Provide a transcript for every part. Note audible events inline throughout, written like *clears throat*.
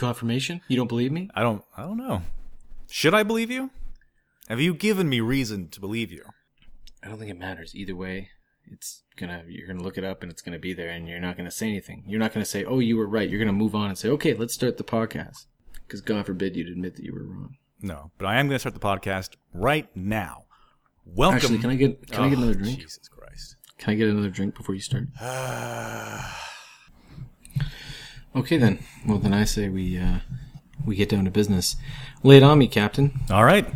confirmation? You don't believe me? I don't. I don't know. Should I believe you? Have you given me reason to believe you? I don't think it matters either way. It's gonna you're gonna look it up and it's gonna be there, and you're not gonna say anything. You're not gonna say, "Oh, you were right." You're gonna move on and say, "Okay, let's start the podcast," because God forbid you'd admit that you were wrong. No, but I am going to start the podcast right now. Welcome. Actually, can I get can I get Oh, another drink? Jesus Christ. Can I get another drink before you start? *sighs* *sighs* *sighs* Okay then. Well then I say we uh we get down to business. Lay it on me, Captain. All right.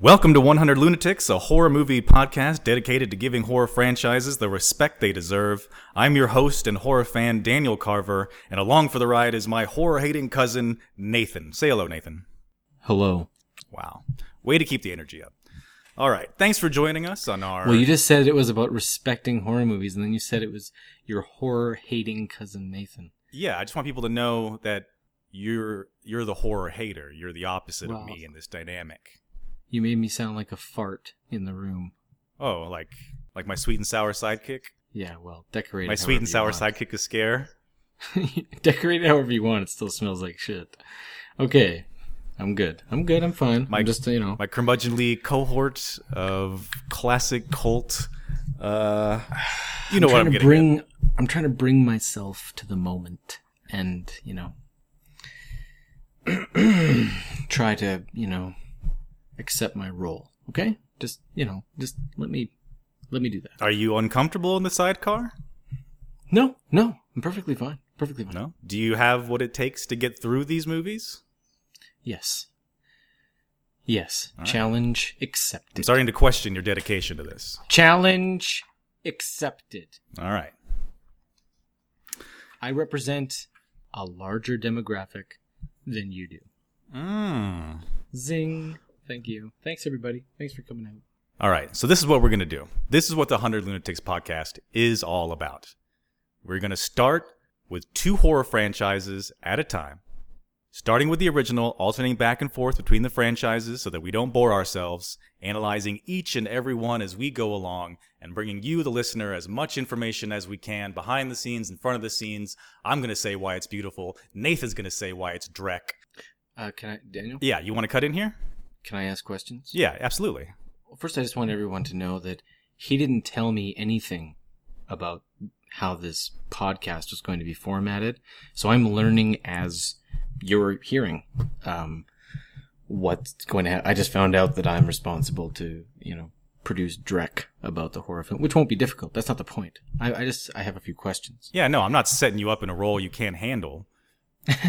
Welcome to 100 Lunatics, a horror movie podcast dedicated to giving horror franchises the respect they deserve. I'm your host and horror fan, Daniel Carver, and along for the ride is my horror hating cousin, Nathan. Say hello, Nathan. Hello. Wow. Way to keep the energy up. All right. Thanks for joining us on our. Well, you just said it was about respecting horror movies, and then you said it was your horror hating cousin Nathan. Yeah, I just want people to know that you're you're the horror hater. You're the opposite of me in this dynamic. You made me sound like a fart in the room. Oh, like like my sweet and sour sidekick. Yeah, well, decorate. My sweet and sour you sidekick is scare. want. *laughs* decorate it however you want. It still smells like shit. Okay, I'm good. I'm good. I'm fine. My- I'm just you know. my curmudgeonly cohort of classic cult. Uh, you know what I'm to getting. bring. I'm trying to bring myself to the moment, and you know, *clears throat* try to you know accept my role. Okay, just you know, just let me let me do that. Are you uncomfortable in the sidecar? No, no, I'm perfectly fine. Perfectly fine. No. Do you have what it takes to get through these movies? Yes. Yes. right. Challenge I'm accepted. starting to question your dedication to this. Challenge accepted. All right. I represent a larger demographic than you do. Mm. Zing. Thank you. Thanks, everybody. Thanks for coming out. All right. So this is what we're going to do. This is what the 100 Lunatics podcast is all about. We're going to start with two horror franchises at a time, starting with the original, alternating back and forth between the franchises so that we don't bore ourselves, analyzing each and every one as we go along, and bringing you, the listener, as much information as we can behind the scenes, in front of the scenes. I'm going to say why it's beautiful. Nathan's going to say why it's Drek. Uh, can I, Daniel? Yeah, you want to cut in here? Can I ask questions? Yeah, absolutely. Well, first, I just want everyone to know that he didn't tell me anything about how this podcast was going to be formatted. So I'm learning as you're hearing um, what's going to happen. I just found out that I'm responsible to, you know, produce Drek about the horror film, which won't be difficult. That's not the point. I, I just, I have a few questions. Yeah, no, I'm not setting you up in a role you can't handle.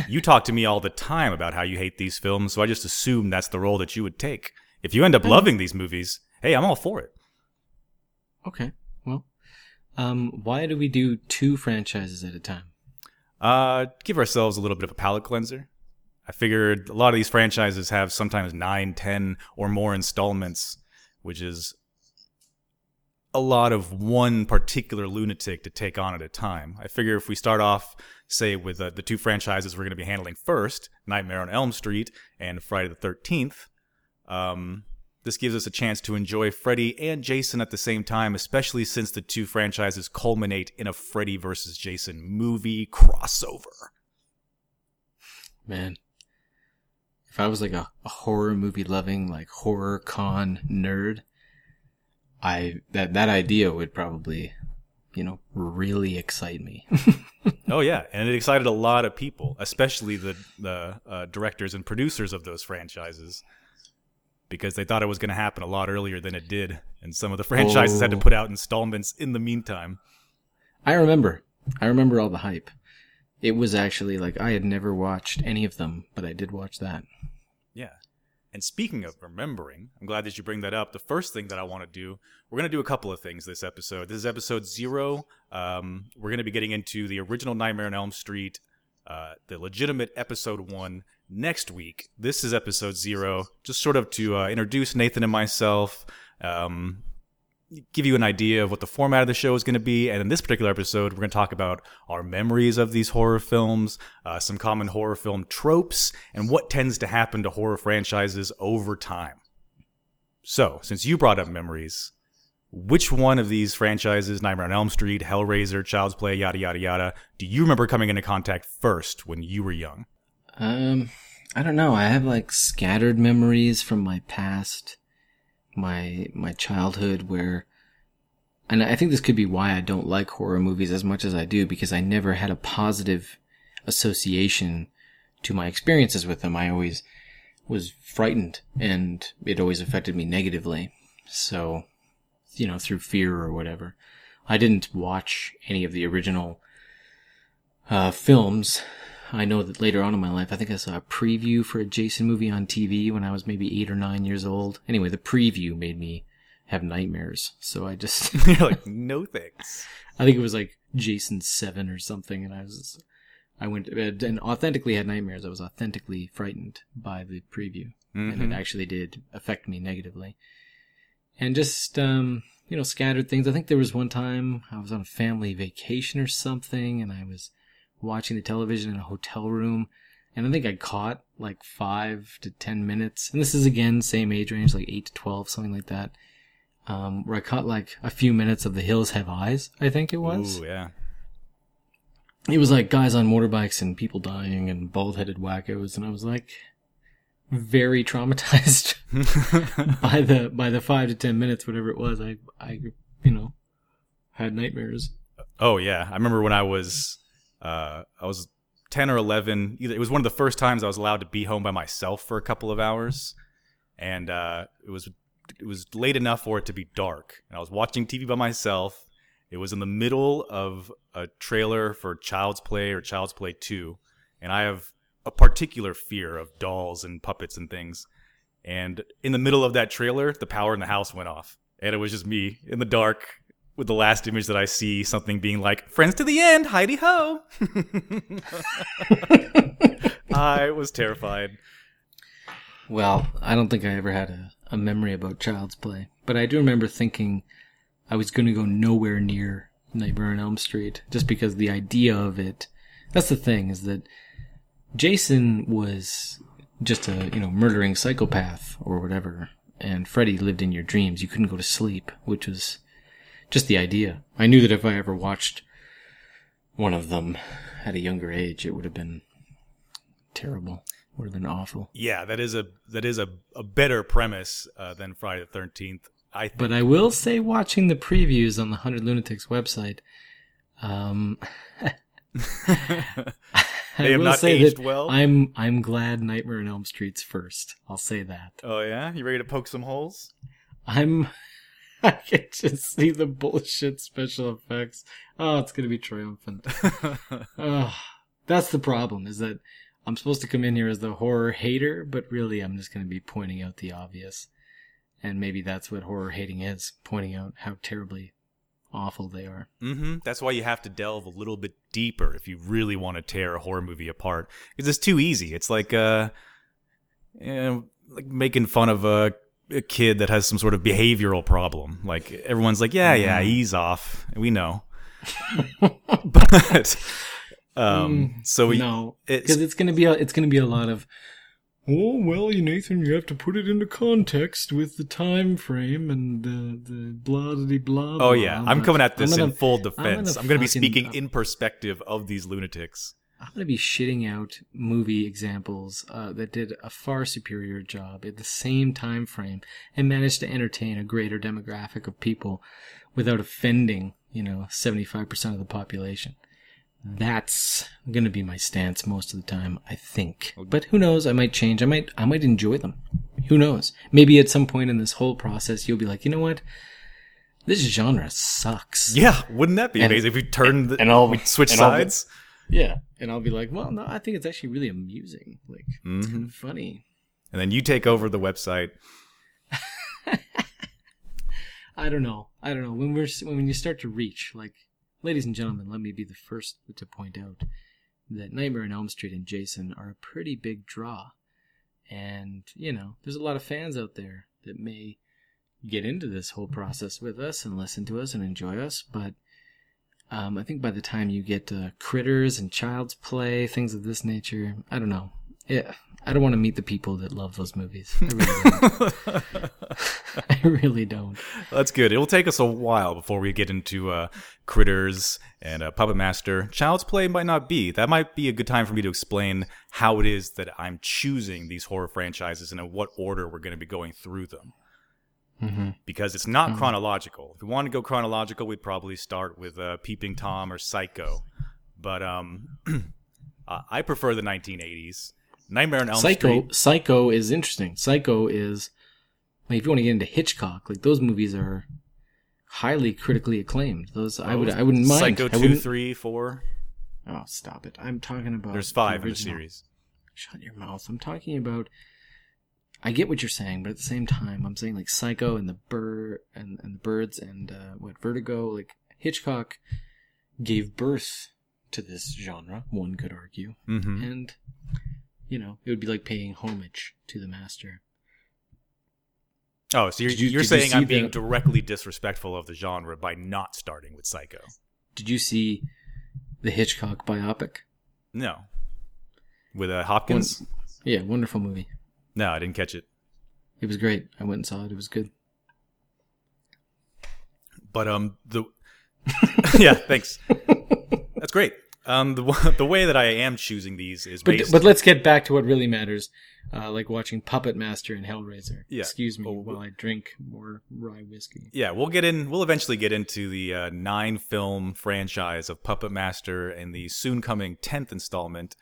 you talk to me all the time about how you hate these films, so I just assume that's the role that you would take. If you end up loving these movies, hey, I'm all for it. Okay. Well, um, why do we do two franchises at a time? Uh, give ourselves a little bit of a palate cleanser. I figured a lot of these franchises have sometimes nine, ten, or more installments, which is a lot of one particular lunatic to take on at a time. I figure if we start off, say, with uh, the two franchises we're going to be handling first, Nightmare on Elm Street and Friday the 13th, um, this gives us a chance to enjoy Freddy and Jason at the same time, especially since the two franchises culminate in a Freddy versus Jason movie crossover. Man, if I was like a, a horror movie loving, like horror con nerd, I that that idea would probably, you know, really excite me. *laughs* Oh yeah, and it excited a lot of people, especially the the uh, directors and producers of those franchises, because they thought it was going to happen a lot earlier than it did, and some of the franchises had to Oh. put out installments in the meantime. I remember, I remember all the hype. It was actually like I had never watched any of them, but I did watch that. Yeah. And speaking of remembering, I'm glad that you bring that up. The first thing that I want to do, we're going to do a couple of things this episode. This is episode zero. Um, we're going to be getting into the original Nightmare on Elm Street, uh, the legitimate episode one next week. This is episode zero, just sort of to uh, introduce Nathan and myself, um, give you an idea of what the format of the show is going to be. And in this particular episode, we're going to talk about our memories of these horror films, uh, some common horror film tropes, and what tends to happen to horror franchises over time. So, since you brought up memories, which one of these franchises, Nightmare on Elm Street, Hellraiser, Child's Play, yada yada yada, do you remember coming into contact first when you were young? Um, I don't know. I have like scattered memories from my past, my my childhood, where, and I think this could be why I don't like horror movies as much as I do because I never had a positive association to my experiences with them. I always was frightened, and it always affected me negatively. So you know, through fear or whatever. I didn't watch any of the original uh, films. I know that later on in my life, I think I saw a preview for a Jason movie on TV when I was maybe eight or nine years old. Anyway, the preview made me have nightmares. So I just. *laughs* You're like, no thanks. *laughs* I think it was like Jason 7 or something, and I was. I went to bed and authentically had nightmares. I was authentically frightened by the preview. Mm-hmm. And it mm-hmm. actually did affect me negatively and just um, you know scattered things. I think there was one time I was on a family vacation or something, and I was watching the television in a hotel room, and I think I caught like five to ten minutes, and this is again same age range, like eight to twelve, something like that. Um, where I caught like a few minutes of The Hills Have Eyes, I think it was. Ooh, yeah. It was like guys on motorbikes and people dying and bald headed wackos, and I was like, very *laughs* traumatized *laughs* by the by the five to ten minutes, whatever it was. I I you know had nightmares. Oh yeah, I remember when I was uh, I was ten or eleven. It was one of the first times I was allowed to be home by myself for a couple of hours, and uh, it was it was late enough for it to be dark. And I was watching TV by myself. It was in the middle of a trailer for Child's Play or Child's Play Two, and I have a particular fear of dolls and puppets and things. And in the middle of that trailer, the power in the house went off. And it was just me in the dark with the last image that I see something being like, Friends to the end, Heidi Ho. *laughs* I was terrified. Well, I don't think I ever had a, a memory about Child's Play, but I do remember thinking I was going to go nowhere near Nightmare on Elm Street just because the idea of it. That's the thing, is that Jason was just a, you know, murdering psychopath or whatever, and Freddy lived in your dreams. You couldn't go to sleep, which was just the idea. I knew that if I ever watched one of them at a younger age, it would have been terrible. Would have been awful. Yeah, that is a that is a, a better premise uh, than Friday the Thirteenth. I think. But I will say, watching the previews on the Hundred Lunatics website, um, *laughs* they have not aged well. I'm I'm glad Nightmare on Elm Street's first. I'll say that. Oh yeah, you ready to poke some holes? I'm. *laughs* I can just see the bullshit special effects. Oh, it's gonna be triumphant. *laughs* oh, that's the problem. Is that I'm supposed to come in here as the horror hater, but really I'm just gonna be pointing out the obvious. And maybe that's what horror hating is: pointing out how terribly awful they are. Mm-hmm. That's why you have to delve a little bit deeper if you really want to tear a horror movie apart. Because it's too easy. It's like uh, you know, like making fun of a, a kid that has some sort of behavioral problem. Like everyone's like, yeah, yeah, mm-hmm. off. We know. *laughs* but um, mm, so we no, because it's, it's gonna be a, it's gonna be a lot of Oh well, you Nathan, you have to put it into context with the time frame and the the blah blah blah. Oh yeah, I'm coming at this gonna, in full defense. I'm, I'm going to be speaking in perspective of these lunatics. I'm going to be shitting out movie examples uh, that did a far superior job at the same time frame and managed to entertain a greater demographic of people without offending, you know, 75% of the population. That's gonna be my stance most of the time, I think. But who knows? I might change. I might. I might enjoy them. Who knows? Maybe at some point in this whole process, you'll be like, you know what? This genre sucks. Yeah, wouldn't that be and, amazing if we turned the, and I'll we switch sides? Be, yeah, and I'll be like, well, no, I think it's actually really amusing, like mm-hmm. funny. And then you take over the website. *laughs* I don't know. I don't know when we're when you start to reach like Ladies and gentlemen, let me be the first to point out that Nightmare on Elm Street and Jason are a pretty big draw. And, you know, there's a lot of fans out there that may get into this whole process with us and listen to us and enjoy us, but um, I think by the time you get to Critters and Child's Play, things of this nature, I don't know. Yeah, I don't want to meet the people that love those movies. I really don't. *laughs* *laughs* I really don't. That's good. It'll take us a while before we get into uh, Critters and uh, Puppet Master. Child's Play might not be. That might be a good time for me to explain how it is that I'm choosing these horror franchises and in what order we're going to be going through them. Mm-hmm. Because it's not chronological. If we want to go chronological, we'd probably start with uh, Peeping Tom or Psycho. But um, *clears throat* uh, I prefer the 1980s. Nightmare on Elm Psycho. Street. Psycho is interesting. Psycho is like if you want to get into Hitchcock, like those movies are highly critically acclaimed. Those I would I wouldn't mind. Psycho I 2, wouldn't- 3, 4. Oh, stop it! I'm talking about. There's five in the series. Shut your mouth. I'm talking about. I get what you're saying, but at the same time, I'm saying like Psycho and the bird and, and the birds and uh, what Vertigo. Like Hitchcock gave birth to this genre. One could argue, Mm-hmm. and you know it would be like paying homage to the master. Oh, so you're, you- are did you saying I'm being the- directly disrespectful of the genre by not starting with Psycho? Did you see the Hitchcock biopic? No. With uh, Hopkins? Yeah, wonderful movie. No, I didn't catch it. It was great. I went and saw it. It was good. But um, the *laughs* yeah, thanks. That's great. Um, the *laughs* the way that I am choosing these is But based. but let's get back to what really matters, uh, like watching Puppet Master and Hellraiser. Yeah. Excuse me Oh, while I drink more rye whiskey. yeah, we'll get in. We'll eventually get into the uh, nine film franchise of Puppet Master and the soon coming tenth installment.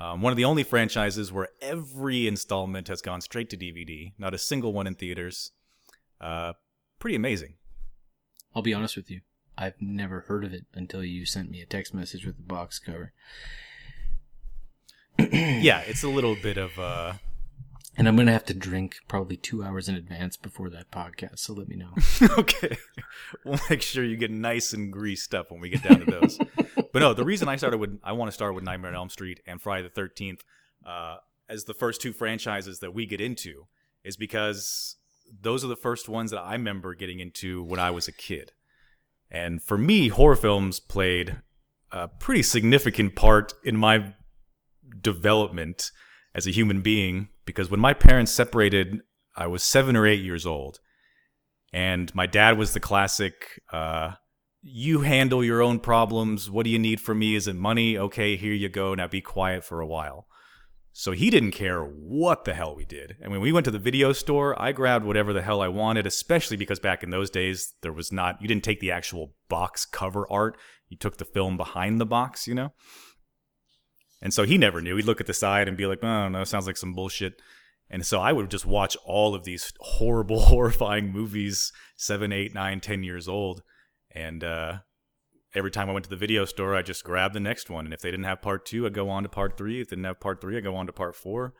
Um, one of the only franchises where every installment has gone straight to DVD, not a single one in theaters. Uh, pretty amazing. I'll be honest with you. I've never heard of it until you sent me a text message with the box cover. *clears throat* yeah, it's a little bit of uh And I'm gonna have to drink probably two hours in advance before that podcast. So let me know. *laughs* okay. *laughs* We'll make sure you get nice and greased up when we get down to those. *laughs* but no, the reason I started with I want to start with Nightmare on Elm Street and Friday the Thirteenth uh, as the first two franchises that we get into is because those are the first ones that I remember getting into when I was a kid. And for me, horror films played a pretty significant part in my development as a human being because when my parents separated, I was seven or eight years old. And my dad was the classic, uh, you handle your own problems. What do you need from me? Is it money? Okay, here you go. Now be quiet for a while. So he didn't care what the hell we did. And when we went to the video store, I grabbed whatever the hell I wanted, especially because back in those days, there was not, you didn't take the actual box cover art. You took the film behind the box, you know? And so he never knew. He'd look at the side and be like, oh, no, sounds like some bullshit. And so I would just watch all of these *laughs* horrible, horrifying movies, seven, eight, nine, ten years old. And uh, every time I went to the video store, I just grabbed the next one. And if they didn't have part two, I'd go on to part three. If they didn't have part three, I'd go on to part four.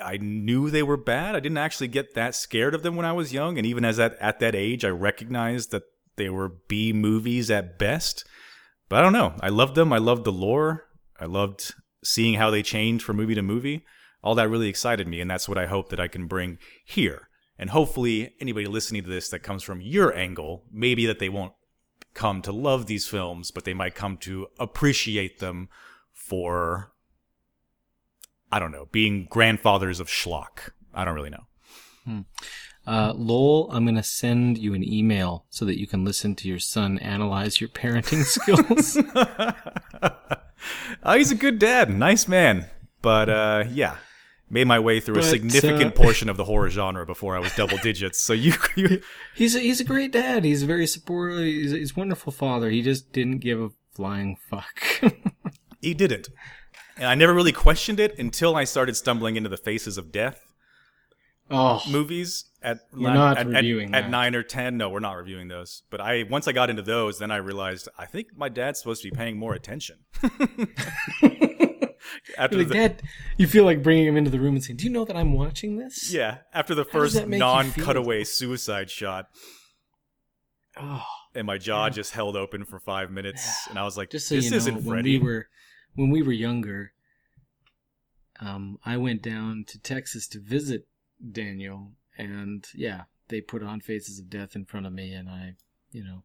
I knew they were bad. I didn't actually get that scared of them when I was young. And even as at, at that age, I recognized that they were B movies at best. But I don't know. I loved them. I loved the lore. I loved seeing how they change from movie to movie. All that really excited me. And that's what I hope that I can bring here. And hopefully, anybody listening to this that comes from your angle, maybe that they won't come to love these films, but they might come to appreciate them for, I don't know, being grandfathers of schlock. I don't really know. Hmm. Uh, Lowell, I'm gonna send you an email so that you can listen to your son analyze your parenting *laughs* skills. *laughs* oh, he's a good dad, nice man. But uh, yeah, made my way through a significant uh, portion of the horror genre before I was double digits. So you, *laughs* you he's a, he's a great dad. He's a very supportive. He's, he's a wonderful father. He just didn't give a flying fuck. he didn't, and I never really questioned it until I started stumbling into the Faces of Death oh, movies at We're at- not at, reviewing at, at nine or ten. No, we're not reviewing those. But I once I got into those, then I realized I think my dad's supposed to be paying more attention. *laughs* *laughs* After like, the, Dad, you feel like bringing him into the room and saying, "Do you know that I'm watching this?" yeah, after the first that make you feel? non-cutaway suicide shot, Oh, and my jaw just held open for five minutes, and I was like, just so "This you isn't when Freddy." we were when we were younger, um, I went down to Texas to visit Daniel, and yeah, they put on Faces of Death in front of me, and I, you know,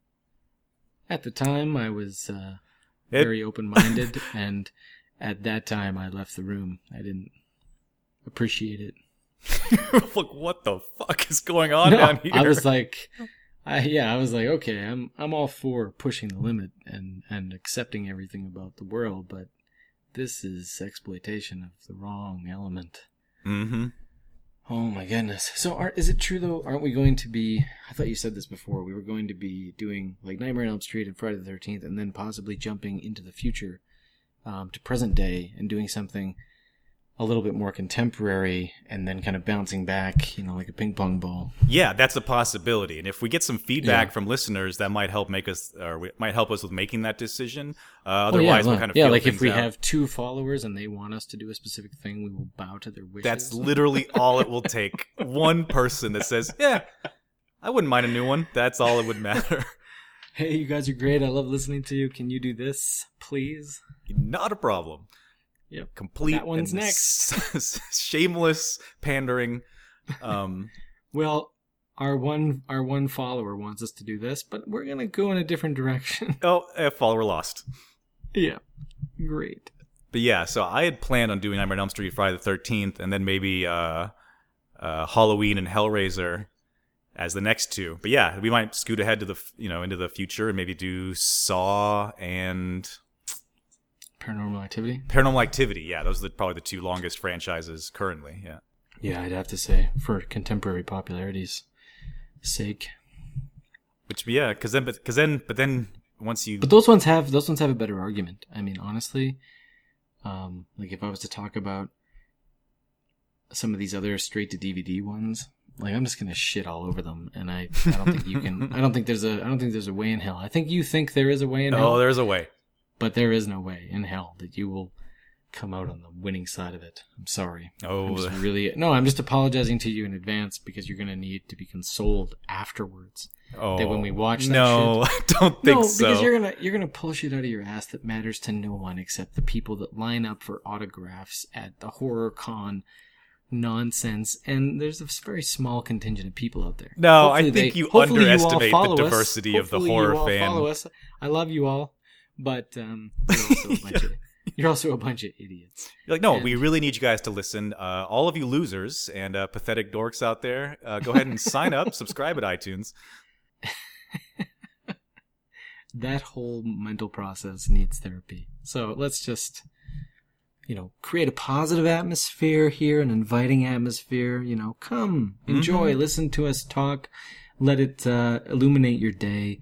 at the time I was uh, It- very open minded, *laughs* and at that time I left the room. I didn't. appreciate it. *laughs* Look, what the fuck is going on No, down here? I was like, I, yeah, I was like, okay, I'm I'm all for pushing the limit and and accepting everything about the world, but this is exploitation of the wrong element. mm-hmm. Oh my goodness. So are, is it true though? Aren't we going to be? I thought you said this before. We were going to be doing like Nightmare on Elm Street and Friday the Thirteenth, and then possibly jumping into the future, um, to present day, and doing something a little bit more contemporary, and then kind of bouncing back, you know, like a ping pong ball. Yeah, that's a possibility. And if we get some feedback Yeah. from listeners, that might help make us, or we- might help us with making that decision. Uh, Oh, yeah, otherwise, we'll kind of yeah, like if we out. have two followers and they want us to do a specific thing, we will bow to their wishes. That's literally all it will take. *laughs* One person that says, "Yeah, I wouldn't mind a new one." That's all it would matter. *laughs* hey, you guys are great. I love listening to you. Can you do this, please? Not a problem. Yep. Complete. That one's and *laughs* next. *laughs* shameless pandering. Um, *laughs* Well, our one our one follower wants us to do this, but we're gonna go in a different direction. oh, a follower lost. yeah, great. But yeah, so I had planned on doing Nightmare on Elm Street, Friday the Thirteenth, and then maybe uh, uh, Halloween and Hellraiser as the next two. But yeah, we might scoot ahead to the you know into the future and maybe do Saw and Paranormal Activity. Paranormal Activity. Yeah, those are the, probably the two longest franchises currently. Yeah. Yeah, I'd have to say for contemporary popularity's sake. Which yeah, because then but because then but then once you But those ones have those ones have a better argument. I mean, honestly, um, like if I was to talk about some of these other straight to DVD ones, like I'm just gonna shit all over them, and I, I don't think you can. *laughs* I don't think there's a. I don't think there's a way in hell. I think you think there is a way in hell, oh, there's a way. But there is no way in hell that you will come out on the winning side of it. I'm sorry. Oh. I'm Oh, really no. I'm just apologizing to you in advance because you're gonna need to be consoled afterwards. oh that when we oh, watch that no, *laughs* I don't think no, so. because you're gonna you're gonna pull shit out of your ass that matters to no one except the people that line up for autographs at the horror con nonsense. And there's a very small contingent of people out there. No, I think they- you hopefully underestimate the follow us. diversity of the Hopefully horror you all fan. Follow us. I love you all, but um, *laughs* you're also a bunch of you're also a bunch of idiots. You're like, no, And- we really need you guys to listen. Uh, all of you losers and uh, pathetic dorks out there, uh, go ahead and sign up, *laughs* subscribe at iTunes. *laughs* that whole mental process needs therapy. So let's just, you know, create a positive atmosphere here, an inviting atmosphere. You know, come, enjoy, listen to us talk, let it uh, illuminate your day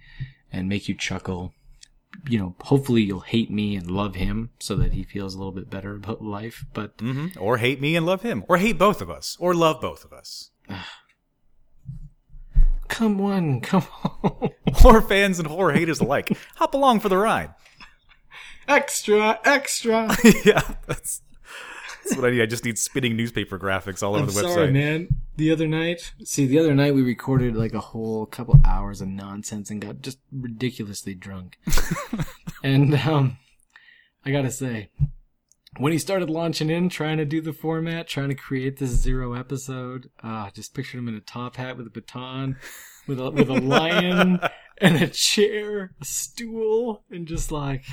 and make you chuckle. You know, hopefully you'll hate me and love him so that he feels a little bit better about life. But hmm Or hate me and love him. Or hate both of us. Or love both of us. *sighs* come on, *laughs* come on. *laughs* Horror fans and horror haters alike. Hop along for the ride. extra, extra. *laughs* yeah, that's, that's what I need. I just need spinning newspaper graphics all over I'm the website. sorry, man. The other night, see, the other night we recorded like a whole couple hours of nonsense and got just ridiculously drunk. *laughs* and um, I gotta say, when he started launching in, trying to do the format, trying to create this zero episode, uh, just pictured him in a top hat with a baton, with a with a lion *laughs* and a chair, a stool, and just like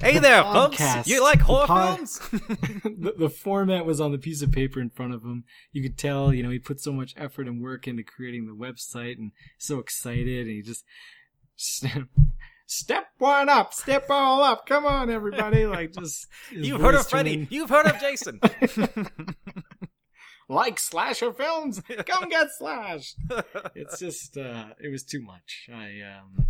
Hey The there, podcast. folks. You like The horror pod- films? *laughs* *laughs* the, the format was on the piece of paper in front of him. You could tell, you know, he put so much effort and work into creating the website and so excited and he just step one up, step all up. Come on, everybody. Like just *laughs* You've heard of Freddy. turning, You've heard of Jason. like slasher films. Come get slashed. It's just uh it was too much. I um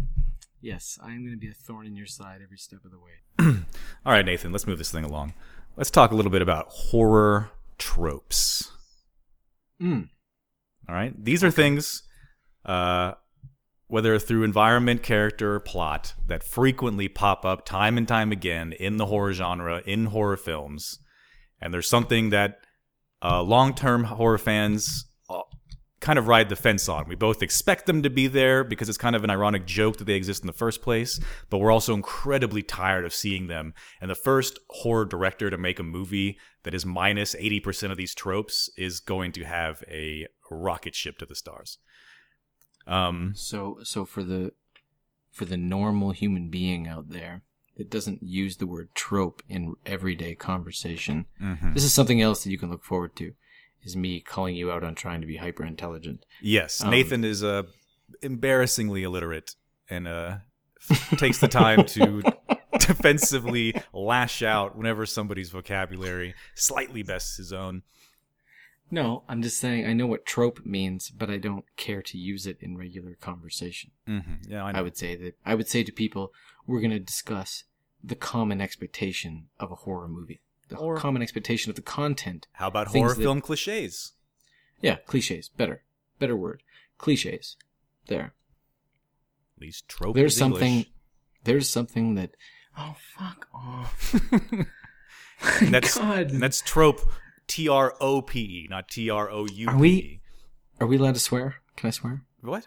yes, I'm going to be a thorn in your side every step of the way. *clears throat* All right, Nathan, let's move this thing along. Let's talk a little bit about horror tropes. Mm. All right, these are things, uh, whether through environment, character, or plot, that frequently pop up time and time again in the horror genre, in horror films. And there's something that uh, long term horror fans kind of ride the fence on. We both expect them to be there because it's kind of an ironic joke that they exist in the first place, but we're also incredibly tired of seeing them. And the first horror director to make a movie that is minus 80% of these tropes is going to have a rocket ship to the stars. Um, So so for the for the normal human being out there that doesn't use the word trope in everyday conversation, mhm. this is something else that you can look forward to. Is me calling you out on trying to be hyper intelligent. Yes, Um, Nathan is uh, embarrassingly illiterate and uh, *laughs* takes the time to *laughs* defensively lash out whenever somebody's vocabulary slightly bests his own. No, I'm just saying I know what trope means, but I don't care to use it in regular conversation. Mm-hmm. Yeah, I know. I would say that I would say to people, we're going to discuss the common expectation of a horror movie, the Or- common expectation of the content. How about horror that- film cliches? Yeah, cliches, better, better word, cliches. There, At least trope. there's is something, English. there's something that. Oh fuck off! *laughs* And that's God, and that's trope. T R O P E, not T R O U P E. Are we- are we allowed to swear? Can I swear? What?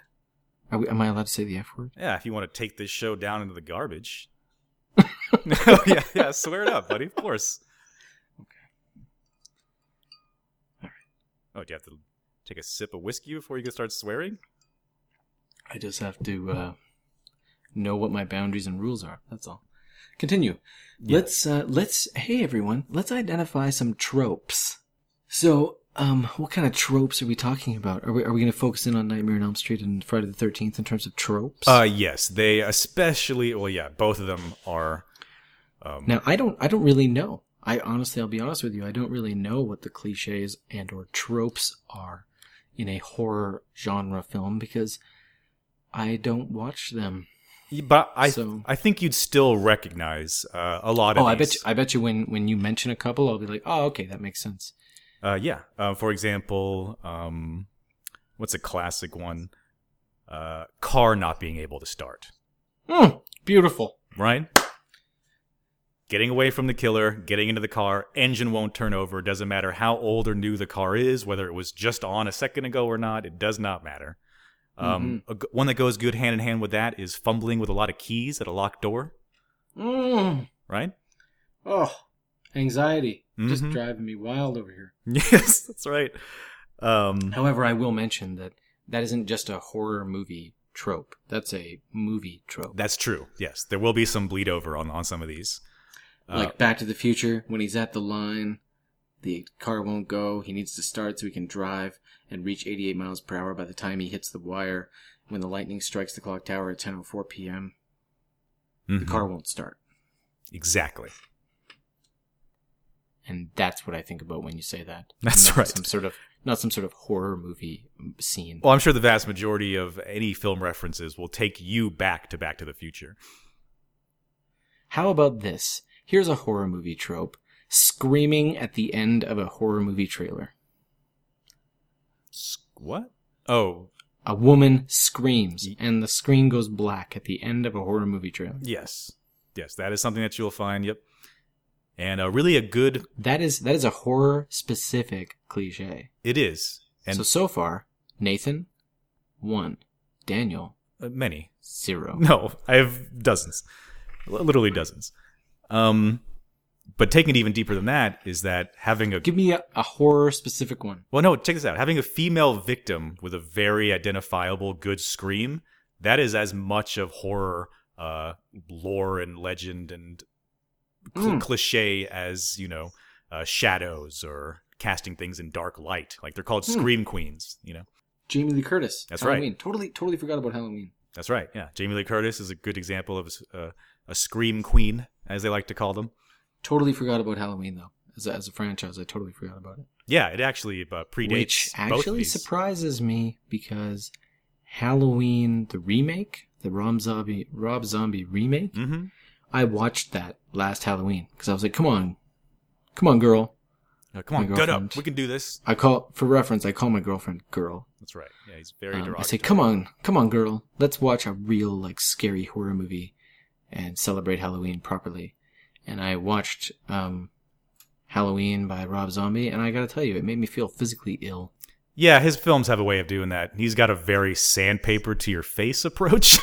Are we, am I allowed to say the f word? Yeah, if you want to take this show down into the garbage. *laughs* *laughs* oh, yeah, yeah, swear it up, buddy. Of course. All right. Oh, do you have to take a sip of whiskey before you can start swearing? I just have to uh, know what my boundaries and rules are. That's all. Continue. Yeah. Let's uh, let's hey everyone, let's identify some tropes. So, um, what kind of tropes are we talking about? Are we are we going to focus in on Nightmare on Elm Street and Friday the Thirteenth in terms of tropes? Uh, yes, they especially. Well, yeah, both of them are. Um, now I don't I don't really know. I honestly, I'll be honest with you, I don't really know what the cliches and or tropes are in a horror genre film because I don't watch them. but I, So- I think you'd still recognize uh, a lot of. Oh, I bet you, I bet you when when you mention a couple, I'll be like, oh, okay, that makes sense. Uh, yeah. Uh, for example, um, what's a classic one? Uh, car not being able to start. Mm, beautiful. Right? Getting away from the killer, getting into the car, engine won't turn over. Doesn't matter how old or new the car is, whether it was just on a second ago or not. It does not matter. Um, a g one that goes good hand in hand with that is fumbling with a lot of keys at a locked door. Mm. Right? Oh, anxiety just Mhm. driving me wild over here. *laughs* Yes, that's right. Um, However, I will mention that that isn't just a horror movie trope. That's a movie trope. that's true. Yes, there will be some bleed over on on some of these. Uh, like Back to the Future, when he's at the line, the car won't go. He needs to start so he can drive and reach 88 miles per hour by the time he hits the wire. When the lightning strikes the clock tower at 10:04 p.m., the mhm. car won't start. Exactly. And that's what I think about when you say that. That's Not right. Some sort of not some sort of horror movie scene. Well, I'm sure the vast majority of any film references will take you back to Back to the Future. How about this? Here's a horror movie trope: screaming at the end of a horror movie trailer. What? Oh, A woman screams, and the screen goes black at the end of a horror movie trailer. yes. Yes, that is something that you'll find. Yep. And uh, really a good. That is that is a horror specific cliche. It is. And so so far, Nathan, one, Daniel, uh, many. zero. No, I have dozens. Literally dozens. Um, but taking it even deeper than that is that having a Give me a, a horror specific one. Well, no, check this out. Having a female victim with a very identifiable good scream, that is as much of horror uh, lore and legend and cl- Mm. cliche as, you know, uh, shadows or casting things in dark light. Like they're called Hmm. scream queens, you know? Jamie Lee Curtis. That's right. Halloween. Totally totally forgot about Halloween. That's right. Yeah. Jamie Lee Curtis is a good example of uh, a scream queen, as they like to call them. Totally forgot about Halloween though. As a, as a franchise, I totally forgot about it. Yeah, it actually uh, predates Which actually surprises me because Halloween, the remake, the Rob Zombie, Rob Zombie remake, mm-hmm. I watched that last Halloween because I was like, come on, come on, girl. Uh, come on, gut up. We can do this. I call, for reference, I call my girlfriend girl. That's right. Yeah, he's very Um, I say, come on, come on, girl. Let's watch a real, like, scary horror movie and celebrate Halloween properly. And I watched, um, Halloween by Rob Zombie, and I gotta tell you, it made me feel physically ill. Yeah, his films have a way of doing that. He's got a very sandpaper to your face *laughs* approach.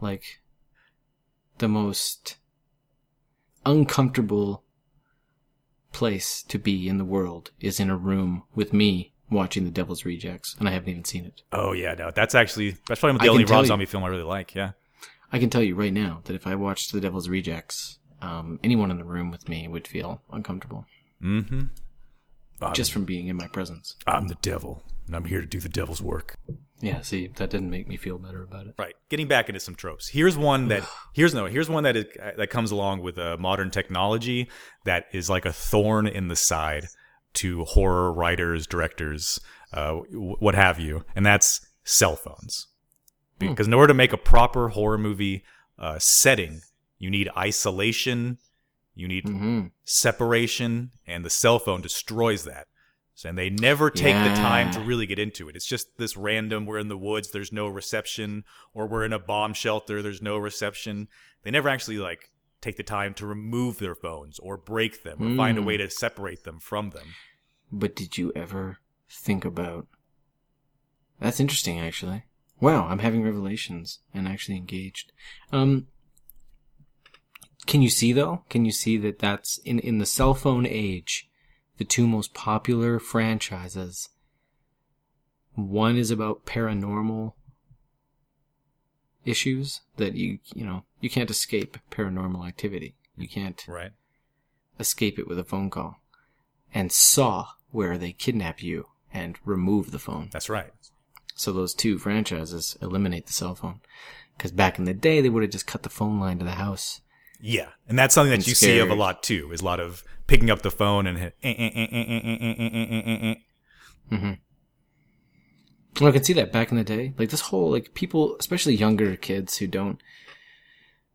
Like, the most uncomfortable place to be in the world is in a room with me watching The Devil's Rejects, and I haven't even seen it. oh yeah, no, that's actually that's probably the can only Rob. Zombie film I really like. Yeah, I can tell you right now that if I watched The Devil's Rejects, um, anyone in the room with me would feel uncomfortable. mm-hmm. I'm, just from being in my presence. I'm the devil, and I'm here to do the devil's work. Yeah, see, that didn't make me feel better about it. Right. Getting back into some tropes. Here's one that *sighs* here's no. Here's one that is, that comes along with uh, modern technology that is like a thorn in the side to horror writers, directors, uh, what have you, and that's cell phones. Because in order to make a proper horror movie uh, setting, you need isolation, you need hmm separation, and the cell phone destroys that. So, and they never take the time to really get into it. It's just this random, we're in the woods, there's no reception, or we're in a bomb shelter, there's no reception. They never actually like take the time to remove their phones or break them or find a Mm. way to separate them from them. But did you ever think about? That's interesting, actually. Wow, I'm having revelations and actually engaged. Um, can you see though? Can you see that that's in in the cell phone age, the two most popular franchises. One is about paranormal issues that you you know you can't escape paranormal activity. You can't Right. escape it with a phone call. And Saw, where they kidnap you and remove the phone. That's right. So those two franchises eliminate the cell phone. Because back in the day, they would have just cut the phone line to the house. Yeah, and that's something that you scared. see of a lot too. Is a lot of picking up the phone and mm-hmm. Well, I can see that back in the day, like this whole like people, especially younger kids who don't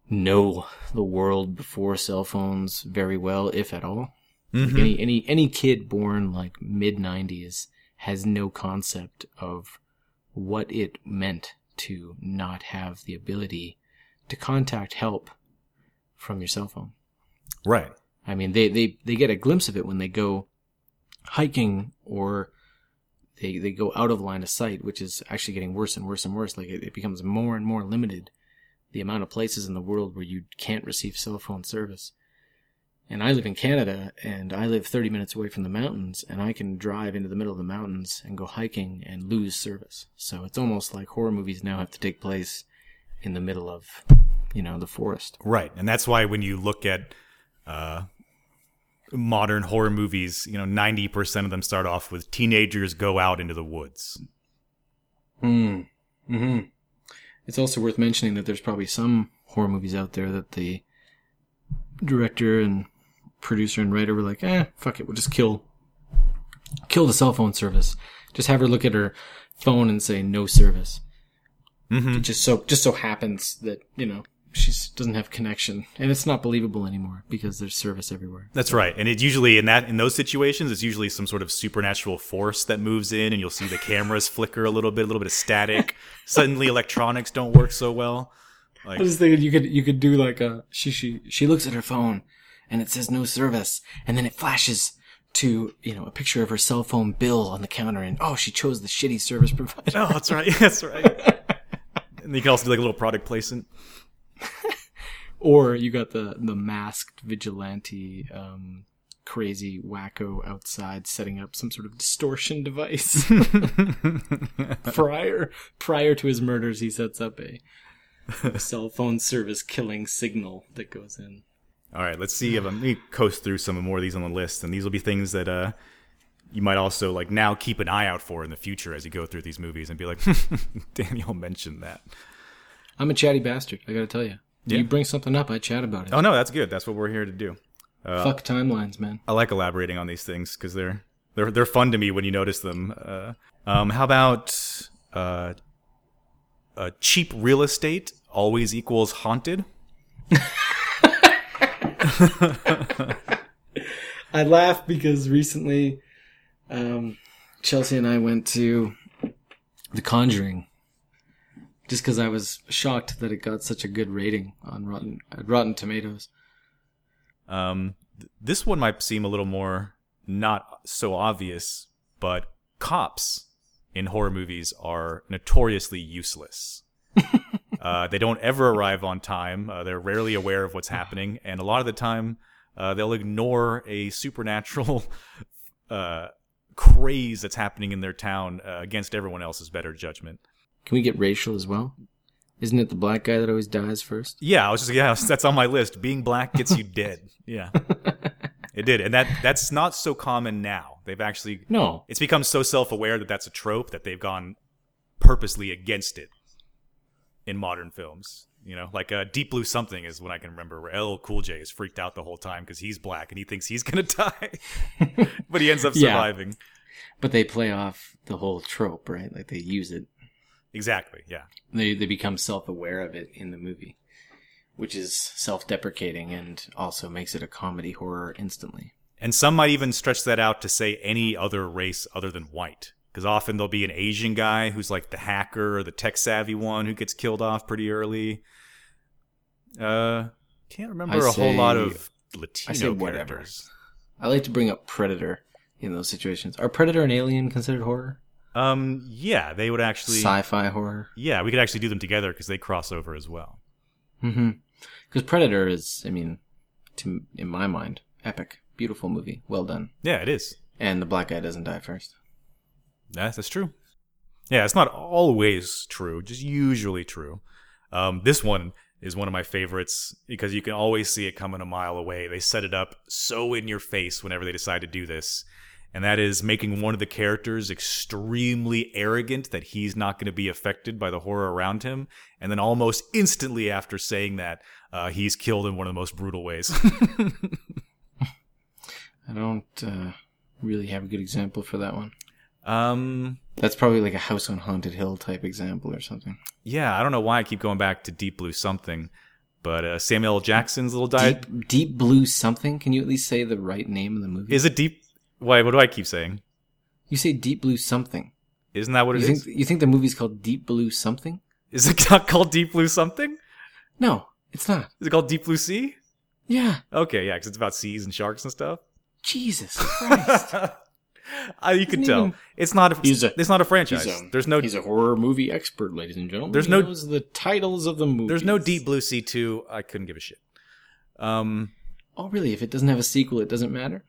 know the world before cell phones very well, if at all. Mm-hmm. Like any any any kid born like mid '90s has no concept of what it meant to not have the ability to contact help from your cell phone. Right. I mean, they they they get a glimpse of it when they go hiking or they they go out of line of sight, which is actually getting worse and worse and worse. Like it, it becomes more and more limited the amount of places in the world where you can't receive cell phone service. And I live in Canada and I live 30 minutes away from the mountains and I can drive into the middle of the mountains and go hiking and lose service. So it's almost like horror movies now have to take place in the middle of, you know, the forest. Right. And that's why when you look at uh, modern horror movies, you know, 90% of them start off with teenagers go out into the woods. Hmm. Hmm. It's also worth mentioning that there's probably some horror movies out there that the director and producer and writer were like, eh, fuck it, we'll just kill, kill the cell phone service. Just have her look at her phone and say no service. Mm-hmm. It just so just so happens that you know she doesn't have connection, and it's not believable anymore because there's service everywhere. That's right. And it usually in that in those situations, it's usually some sort of supernatural force that moves in and you'll see the cameras *laughs* flicker a little bit, a little bit of static. *laughs* Suddenly electronics don't work so well. Like I was thinking you could you could do like a she she she looks at her phone and it says no service and then it flashes to you know a picture of her cell phone bill on the counter and oh she chose the shitty service provider. Oh, that's right. *laughs* That's right. *laughs* and you can also do like a little product placement. *laughs* Or you got the the masked vigilante um crazy wacko outside setting up some sort of distortion device. prior prior to his murders he sets up a, a cell phone service killing signal that goes in. All right, let's see if I'm, *sighs* let me coast through some more of these on the list, and these will be things that uh, you might also like now keep an eye out for in the future as you go through these movies and be like, *laughs* Daniel mentioned that. I'm a chatty bastard, I gotta tell you. Yeah. You bring something up, I chat about it. Oh no, that's good. That's what we're here to do. Fuck timelines, man. I like elaborating on these things because they're they're they're fun to me when you notice them. Uh, um, how about uh, uh, cheap real estate always equals haunted? *laughs* I laugh because recently, um, Chelsea and I went to The Conjuring, just because I was shocked that it got such a good rating on Rotten Rotten Tomatoes. Um, th- this one might seem a little more not so obvious, but cops in horror movies are notoriously useless. *laughs* uh, they don't ever arrive on time. Uh, they're rarely aware of what's happening, and a lot of the time, uh, they'll ignore a supernatural *laughs* uh, craze that's happening in their town uh, against everyone else's better judgment. Can we get racial as well? Isn't it the black guy that always dies first? Yeah, I was just yeah, *laughs* that's on my list. Being black gets you dead. Yeah. *laughs* It did. And that that's not so common now. They've actually No. it's become so self-aware that that's a trope that they've gone purposely against it in modern films. You know, like uh, Deep Blue Something is what I can remember where LL Cool J is freaked out the whole time because he's black and he thinks he's *laughs* gonna die, *laughs* but he ends up Yeah. surviving. But they play off the whole trope, right? Like they use it. Exactly. Yeah. They they become self aware of it in the movie, which is self deprecating and also makes it a comedy horror instantly. And some might even stretch that out to say any other race other than white. Because often there'll be an Asian guy who's like the hacker or the tech savvy one who gets killed off pretty early. Uh, can't remember I a whole lot of Latino I say whatever. characters. I like to bring up Predator in those situations. Are Predator and Alien considered horror? Um, yeah, they would actually. Sci-fi horror. yeah, we could actually do them together because they cross over as well. Mm-hmm. Because Predator is, I mean, to in my mind, epic, beautiful movie, well done, Yeah, it is. and the black guy doesn't die first. That's, that's true. Yeah, it's not always true, just usually true. Um, this one is one of my favorites because you can always see it coming a mile away. They set it up so in your face whenever they decide to do this. And that is making one of the characters extremely arrogant that he's not going to be affected by the horror around him. And then almost instantly after saying that, uh, he's killed in one of the most brutal ways. *laughs* I don't uh, really have a good example for that one. Um, That's probably like a House on Haunted Hill type example or something. yeah, I don't know why I keep going back to Deep Blue something, but uh, Samuel L. Jackson's little di- Deep, Deep Blue something. Can you at least say the right name of the movie? Is it deep? Why? What do I keep saying? you say Deep Blue something? Isn't that what it you is? think you think the movie's called Deep Blue something? Is it *laughs* not called Deep Blue something? No, it's not. Is it called Deep Blue Sea? Yeah, Okay, yeah, because it's about seas and sharks and stuff. Jesus Christ. *laughs* Uh, you can tell even- it's not. A, He's a- it's not a franchise. He's a, there's no. He's a horror movie expert, ladies and gentlemen. There's He no- knows the titles of the movies. There's no Deep Blue Sea two. I couldn't give a shit. Um, Oh, really? If it doesn't have a sequel, it doesn't matter.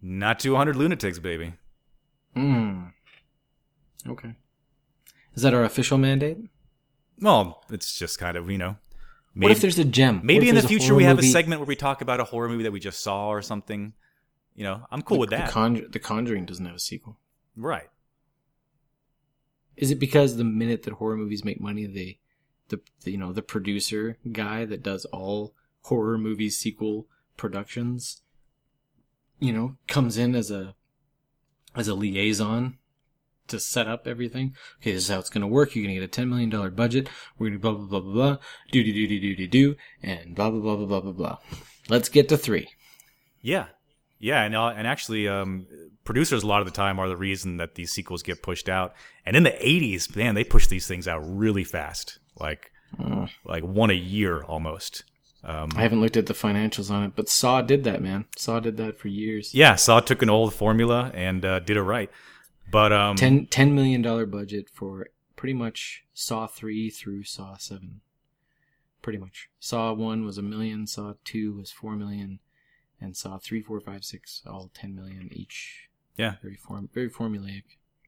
not 200 lunatics, baby. Hmm. Okay. Is that our official mandate? Well, it's just kind of you know. what if there's a gem? Maybe in the future we have movie- a segment where we talk about a horror movie that we just saw or something. You know, I'm cool with The, that. Conjur- the Conjuring doesn't have a sequel. right. Is it because the minute that horror movies make money, they, the, the you know the producer guy that does all horror movie sequel productions, you know, comes in as a as a liaison to set up everything. Okay, this is how it's gonna work. You're gonna get a ten million dollar budget. We're gonna blah blah blah blah blah do do do do do do do and blah blah blah blah blah blah blah. Let's get to three. Yeah, yeah, and uh, and actually, um, producers a lot of the time are the reason that these sequels get pushed out. And in the '80s, man, they pushed these things out really fast, like Uh, like one a year almost. Um, I haven't looked at the financials on it, but Saw did that, man. Saw did that for years. yeah, Saw took an old formula and uh, did it right. But um, Ten, $10 million budget for pretty much Saw 3 through Saw 7. Pretty much. Saw 1 was a million, Saw 2 was 4 million, and Saw 3, 4, 5, 6, all 10 million each. yeah, Very form, very formulaic.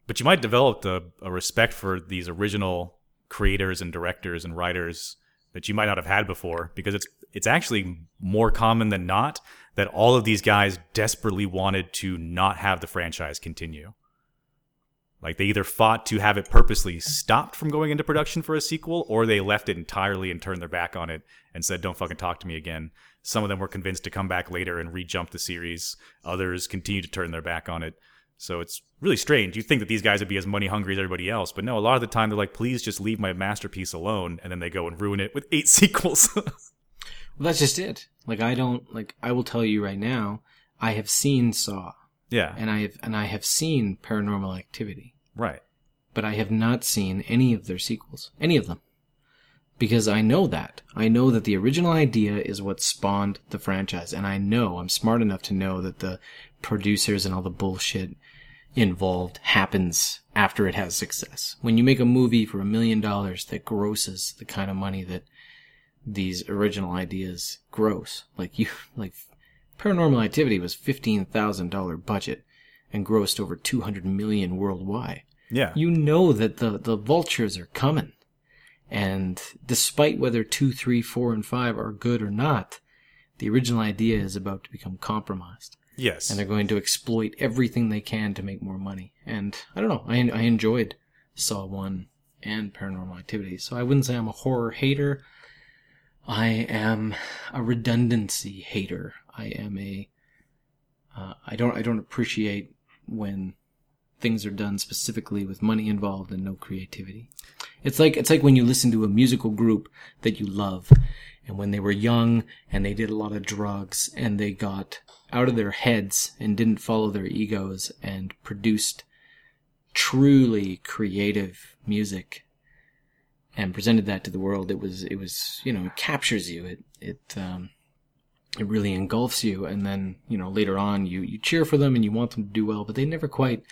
but you might develop a, a respect for these original creators and directors and writers that you might not have had before because it's it's actually more common than not that all of these guys desperately wanted to not have the franchise continue. Like they either fought to have it purposely stopped from going into production for a sequel or they left it entirely and turned their back on it and said don't fucking talk to me again. Some of them were convinced to come back later and re-jump the series. Others continue to turn their back on it. So it's really strange. You think that these guys would be as money hungry as everybody else, but no, a lot of the time they're like, please just leave my masterpiece alone. And then they go and ruin it with eight *laughs* sequels. Well, that's just it. Like, I don't, like, I will tell you right now, I have seen Saw, yeah, and I have, and I have seen Paranormal Activity. right. but I have not seen any of their sequels. Any of them. Because I know that. I know that the original idea is what spawned the franchise. And I know, I'm smart enough to know that the producers and all the bullshit involved happens after it has success. When you make a movie for a million dollars that grosses the kind of money that these original ideas gross, like you, *laughs* like Paranormal Activity was $15,000 budget and grossed over 200 million worldwide Yeah. you know that the, the vultures are coming. And despite whether two, three, four, and five are good or not, the original idea is about to become compromised. Yes. and they're going to exploit everything they can to make more money. And I don't know, I, I enjoyed Saw 1 and Paranormal Activity. So I wouldn't say I'm a horror hater. I am a redundancy hater. I am a, uh, I don't, I don't appreciate when things are done specifically with money involved and no creativity. It's like, it's like when you listen to a musical group that you love. And when they were young and they did a lot of drugs and they got out of their heads and didn't follow their egos and produced truly creative music and presented that to the world it was it was you know it captures you. It it um it really engulfs you. And then you know later on you you cheer for them and you want them to do well but they never quite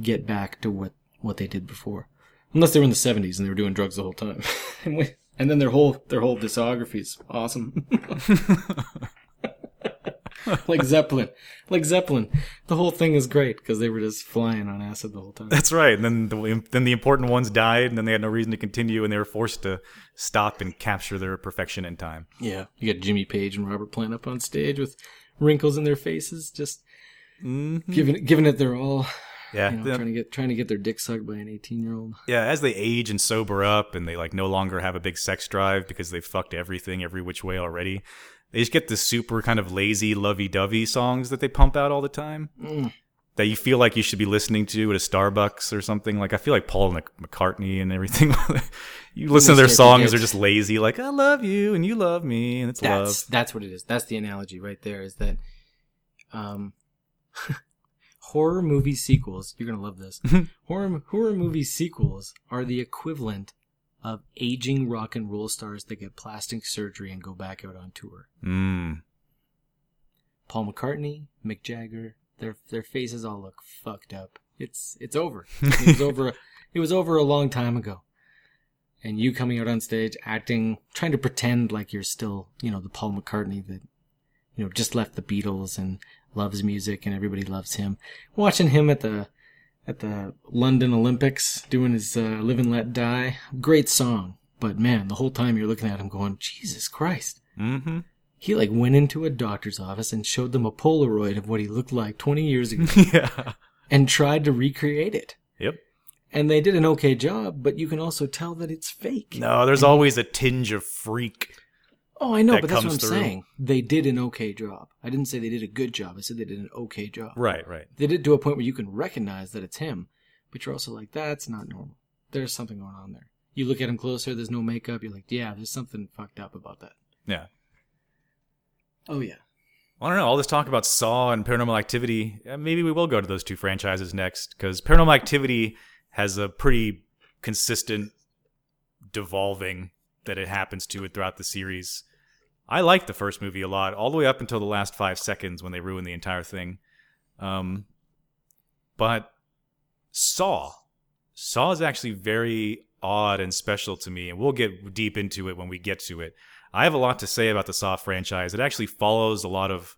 get back to what what they did before unless they were in the 70s and they were doing drugs the whole time. *laughs* And, we, and then their whole their whole discography is awesome. *laughs* Like zeppelin. Like zeppelin. The whole thing is great because they were just flying on acid the whole time. That's right. And then the then the important ones died, and then they had no reason to continue, and they were forced to stop and capture their perfection in time. Yeah, you got Jimmy Page and Robert Plant up on stage with wrinkles in their faces, just mm-hmm. giving it, giving it their all. Yeah, You know, the- trying to get trying to get their dick sucked by an eighteen year old. yeah. As they age and sober up, and they like no longer have a big sex drive because they've fucked everything every which way already. They just get the super kind of lazy, lovey-dovey songs that they pump out all the time. Mm. That you feel like you should be listening to at a Starbucks or something. Like I feel like Paul McCartney and everything. *laughs* you listen to their start to songs; they're just lazy. Like I love you and you love me, and it's That's love. that's what it is. That's the analogy right there. Is that um, *laughs* horror movie sequels? You're gonna love this. *laughs* horror horror movie sequels are the equivalent of aging rock and roll stars that get plastic surgery and go back out on tour. Mm. Paul McCartney, Mick Jagger, their their faces all look fucked up. It's it's over. It was over. *laughs* It was over a long time ago. And you coming out on stage, acting, trying to pretend like you're still, you know, the Paul McCartney that, you know, just left the Beatles and loves music and everybody loves him. Watching him at the at the London Olympics doing his uh, "Live and Let Die," great song. But man, the whole time you're looking at him going, Jesus Christ. Mm-hmm. He like went into a doctor's office and showed them a Polaroid of what he looked like 20 years ago *laughs* yeah. and tried to recreate it. Yep. And they did an okay job, but you can also tell that it's fake. No, there's always a tinge of freak. Oh, I know, that but that's what I'm through. saying. They did an okay job. I didn't say they did a good job. I said they did an okay job. Right, right. They did it to a point where you can recognize that it's him, but you're also like, that's not normal. There's something going on there. You look at him closer, there's no makeup. You're like, yeah, there's something fucked up about that. Yeah. Oh, yeah. I don't know. All this talk about Saw and Paranormal Activity. uh, Maybe we will go to those two franchises next because Paranormal Activity has a pretty consistent devolving that it happens to it throughout the series. I liked the first movie a lot, all the way up until the last five seconds when they ruined the entire thing. Um, but Saw, Saw is actually very odd and special to me, and we'll get deep into it when we get to it. I have a lot to say about the Saw franchise. It actually follows a lot of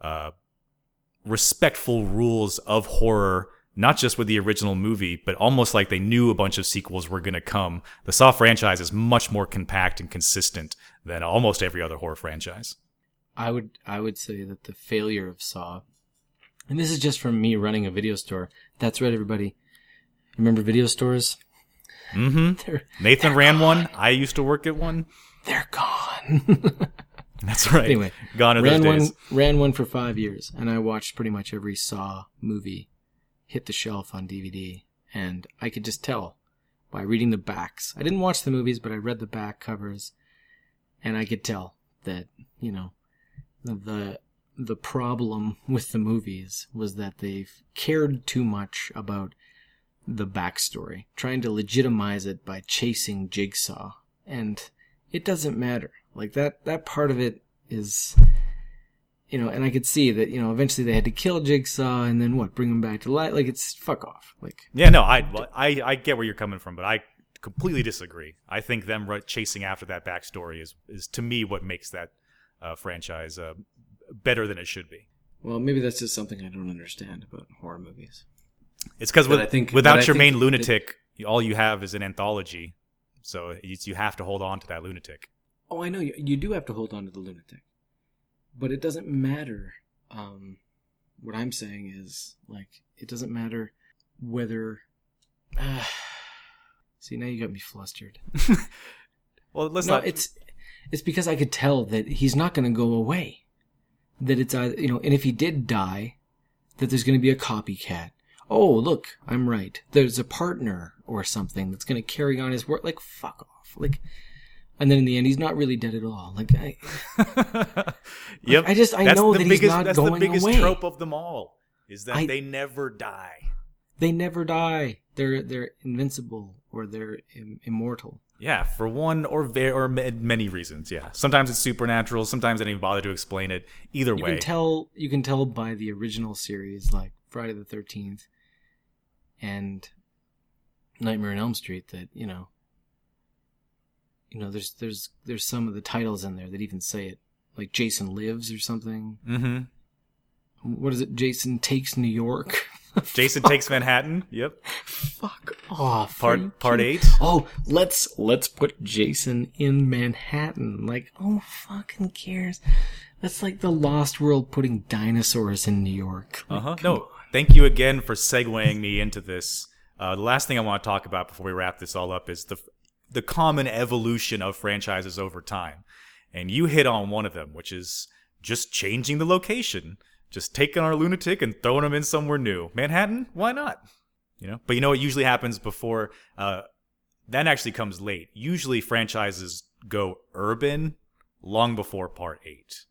uh, respectful rules of horror, not just with the original movie, but almost like they knew a bunch of sequels were going to come. The Saw franchise is much more compact and consistent than almost every other horror franchise. I would I would say that the failure of Saw, and this is just from me running a video store. That's right, everybody. Remember video stores? Mm-hmm. *laughs* They're Nathan ran one. I used to work at one. they're gone. *laughs* That's right. Anyway, gone are those ran one days. ran one for five years, and I watched pretty much every Saw movie hit the shelf on DVD, and I could just tell by reading the backs. I didn't watch the movies, but I read the back covers, and I could tell that you know the the problem *laughs* with the movies was that they cared too much about the backstory, trying to legitimize it by chasing Jigsaw, and it doesn't matter. Like that that part of it is you know, and I could see that, you know, eventually they had to kill Jigsaw and then what, bring him back to life. Like it's fuck off. Like Yeah, no, I, I I get where you're coming from, but I completely disagree. I think them chasing after that backstory is is to me what makes that uh, franchise uh, better than it should be. well, maybe that's just something I don't understand about horror movies. It's because with, I think- without your main that- lunatic, all you have is an anthology. So you, you have to hold on to that lunatic. Oh, I know you, you do have to hold on to the lunatic. But it doesn't matter um what I'm saying is like it doesn't matter whether. Uh, *sighs* see now you got me flustered. *laughs* Well, let's no, not. it's it's because I could tell that he's not going to go away. That it's either you know, and if he did die, that there's going to be a copycat. Oh, look, I'm right. There's a partner or something that's going to carry on his work. Like fuck off. Like, and then in the end, he's not really dead at all. Like I, *laughs* yep. I just I That's know that biggest, he's not going away. that's the biggest away. trope of them all is that I- they never die. They never die. They're they're invincible or they're Im- immortal. Yeah, for one or very or many reasons. Yeah, sometimes it's supernatural. Sometimes I don't even bother to explain it. Either You way, can tell you can tell by the original series like Friday the 13th and Nightmare on Elm Street that, you know, you know, there's there's there's some of the titles in there that even say it. Like Jason Lives or something. hmm What is it? Jason Takes New York. *laughs* *laughs* Jason takes Manhattan. Yep, Fuck off. Part part eight. Oh, let's let's put Jason in Manhattan. Like, oh fucking cares. That's like the Lost World putting dinosaurs in New York. uh huh. No, thank you again for segueing me into this. Uh, the last thing I want to talk about before we wrap this all up is the the common evolution of franchises over time, and you hit on one of them, which is just changing the location, just taking our lunatic and throwing him in somewhere new. Manhattan, why not? You know, but you know what usually happens before uh, that actually comes late. Usually franchises go urban long before part eight.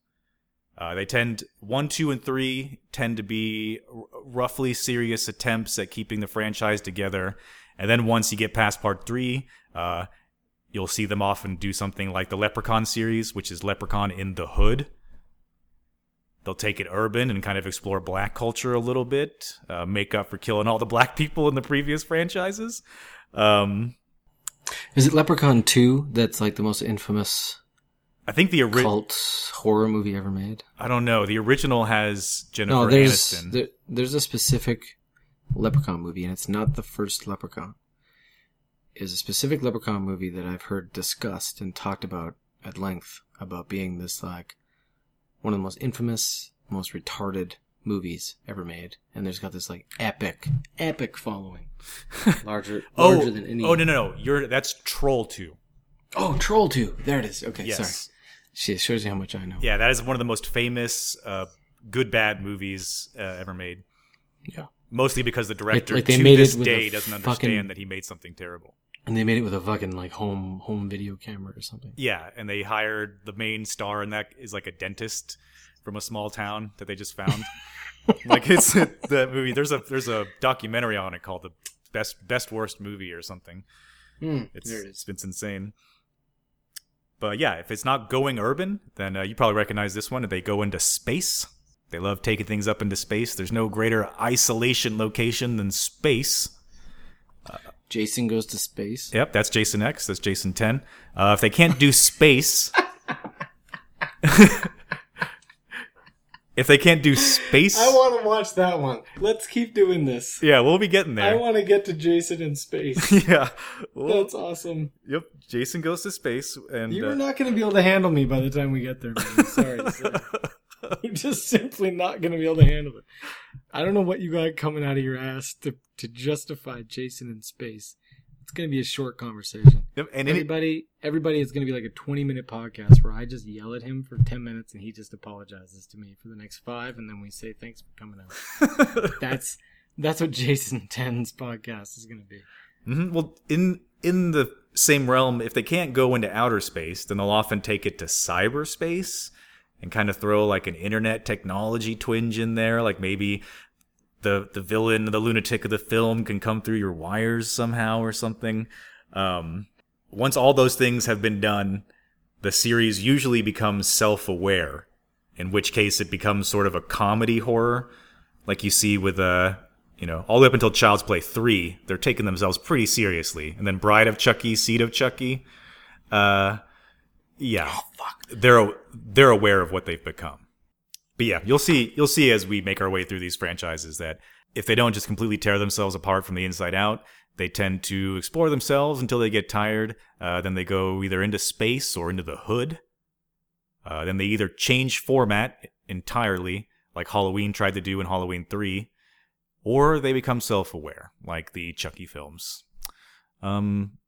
Uh, they tend one, two, and three tend to be r- roughly serious attempts at keeping the franchise together, and then once you get past part three, uh, you'll see them often do something like the Leprechaun series, which is Leprechaun in the Hood. They'll take it urban and kind of explore black culture a little bit, uh, make up for killing all the *laughs* black people in the previous franchises. Um, Is it Leprechaun 2 that's like the most infamous I think the ori- cult horror movie ever made? I don't know. The original has Jennifer No, there's Aniston. there, there's a specific Leprechaun movie, and it's not the first Leprechaun. Is a specific Leprechaun movie that I've heard discussed and talked about at length about being this like one of the most infamous, most retarded movies ever made, and there's got this like epic, epic following, *laughs* larger, oh, larger than any. oh no no no! You're that's Troll Two. Oh, Troll Two. There it is. Okay, Yes. sorry. Shit, shows you how much I know. Yeah, that is one of the most famous uh, good bad movies uh, ever made. Yeah. Mostly because the director like they to this day doesn't fucking- understand that he made something terrible. And they made it with a fucking like home home video camera or something. Yeah, and they hired the main star, and that is like a dentist from a small town that they just found. *laughs* like it's that movie. There's a there's a documentary on it called the best best worst movie or something. Mm, It's it it's insane. But yeah, if it's not going urban, then uh, you probably recognize this one. They go into space. They love taking things up into space. There's no greater isolation location than space. Jason goes to space. Yep, that's Jason X. That's Jason 10. Uh, if they can't do space, *laughs* if they can't do space, I want to watch that one. Let's keep doing this. yeah, we'll be getting there. I want to get to Jason in space. *laughs* yeah, Well, awesome. yep. Jason goes to space, and You uh, are not going to be able to handle me by the time we get there. Man. I'm sorry. *laughs* *laughs* You're just simply not going to be able to handle it. I don't know what you got coming out of your ass to, to justify Jason in space. It's going to be a short conversation. and Everybody, everybody, it's going to be like a 20 minute podcast where I just yell at him for 10 minutes and he just apologizes to me for the next five, and then we say thanks for coming out. *laughs* that's that's what Jason 10's podcast is going to be. Mhm. Well, in in the same realm, if they can't go into outer space, then they'll often take it to cyberspace and kind of throw like an internet technology twinge in there, like maybe the the villain, the lunatic of the film can come through your wires somehow or something. Um, once all those things have been done, the series usually becomes self-aware, in which case it becomes sort of a comedy horror, like you see with uh, you know, all the way up until Child's Play three, they're taking themselves pretty seriously, and then Bride of Chucky, Seed of Chucky, uh, yeah, they're they're aware of what they've become. But yeah, you'll see you'll see as we make our way through these franchises that if they don't just completely tear themselves apart from the inside out, they tend to explore themselves until they get tired. Uh, then they go either into space or into the hood. Uh, then they either change format entirely, like Halloween tried to do in Halloween 3, or they become self aware, like the Chucky films. Um,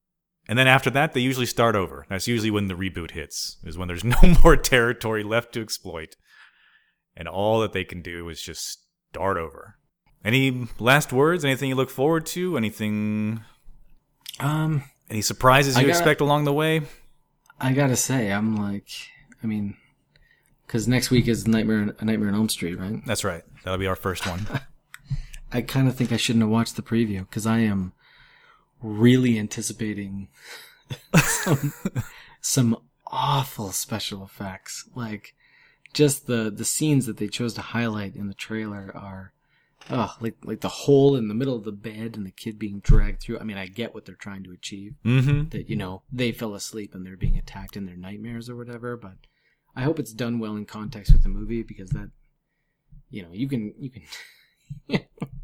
and then after that, they usually start over. That's usually when the reboot hits, is when there's *laughs* no more territory left to exploit. And all that they can do is just start over. Any last words? Anything you look forward to? Anything, Um, any surprises you got- expect along the way? I gotta say, I'm like, I mean, because next week is Nightmare, A Nightmare on Elm Street, right? That's right. That'll be our first one. *laughs* I kind of think I shouldn't have watched the preview because I am really anticipating some, some awful special effects. Like just the the scenes that they chose to highlight in the trailer are, oh, like like the hole in the middle of the bed and the kid being dragged through. I mean, I get what they're trying to achieve. mm-hmm. That you know they fell asleep and they're being attacked in their nightmares or whatever. But I hope it's done well in context with the movie because that, you know, you can you can. *laughs*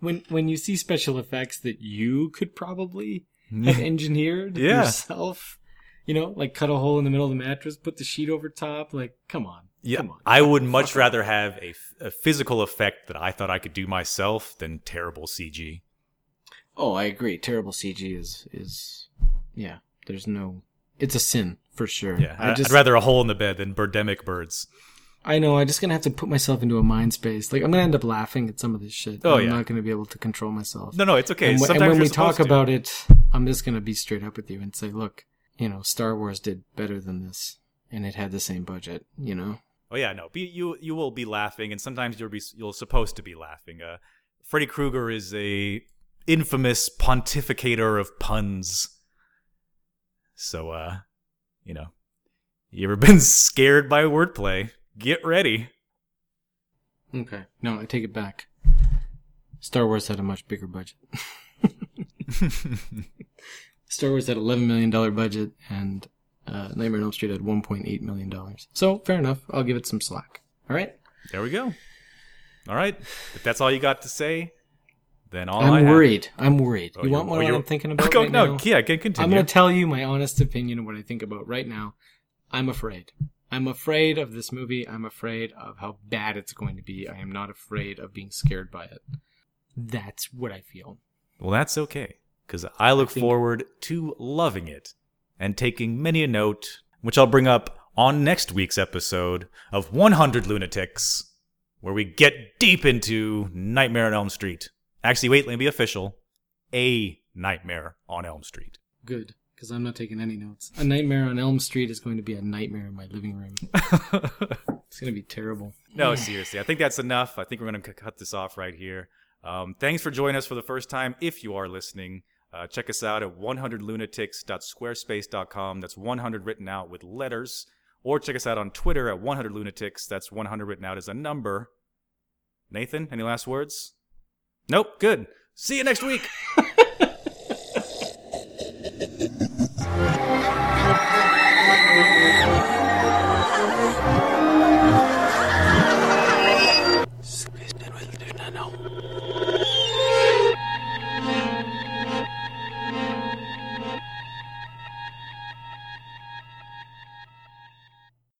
when when you see special effects that you could probably *laughs* have engineered Yeah. yourself, you know, like cut a hole in the middle of the mattress, put the sheet over top, like come on, Yeah, come on. I would much rather have a, a physical effect that I thought I could do myself than terrible CG. Oh, I agree. Terrible CG is is yeah. There's no. It's a sin for sure. Yeah, I would rather a hole in the bed than birdemic birds. I know. I'm just gonna have to put myself into a mind space. Like I'm gonna end up laughing at some of this shit. Oh, I'm yeah. not gonna be able to control myself. No, no, it's okay. and, and when we talk to. about it, I'm just gonna be straight up with you and say, look, you know, Star Wars did better than this, and it had the same budget. You know. Oh yeah, no, be, you you will be laughing, and sometimes you'll be you'll supposed to be laughing. Uh, Freddy Krueger is a infamous pontificator of puns. So, uh, you know, you ever *laughs* been scared by wordplay? Get ready. Okay. No, I take it back. Star Wars had a much bigger budget. *laughs* Star Wars had $11 million budget, and uh, Nightmare on Elm Street had $1.8 million. So, fair enough. I'll give it some slack. All right? There we go. All right, if that's all you got to say, then all I I'm have- worried. I'm worried. Oh, you want oh, what you're- I'm thinking about Go, right no, now? yeah, can continue. I'm going to tell you my honest opinion of what I think about right now. I'm afraid. I'm afraid of this movie. I'm afraid of how bad it's going to be. I am not afraid of being scared by it. That's what I feel. Well, that's okay, because I look think- forward to loving it and taking many a note, which I'll bring up on next week's episode of 100 Lunatics, where we get deep into Nightmare on Elm Street. Actually, wait, let me be official. A Nightmare on Elm Street. Good, because I'm not taking any notes. A Nightmare on Elm Street is going to be a nightmare in my living room. *laughs* It's going to be terrible. No, seriously. I think that's enough. I think we're going to cut this off right here. Um, thanks for joining us for the first time. If you are listening, uh, check us out at 100lunatics.squarespace.com. That's 100 written out with letters. Or check us out on Twitter at 100lunatics. That's 100 written out as a number. Nathan, any last words? Nope. Good. See you next week. *laughs*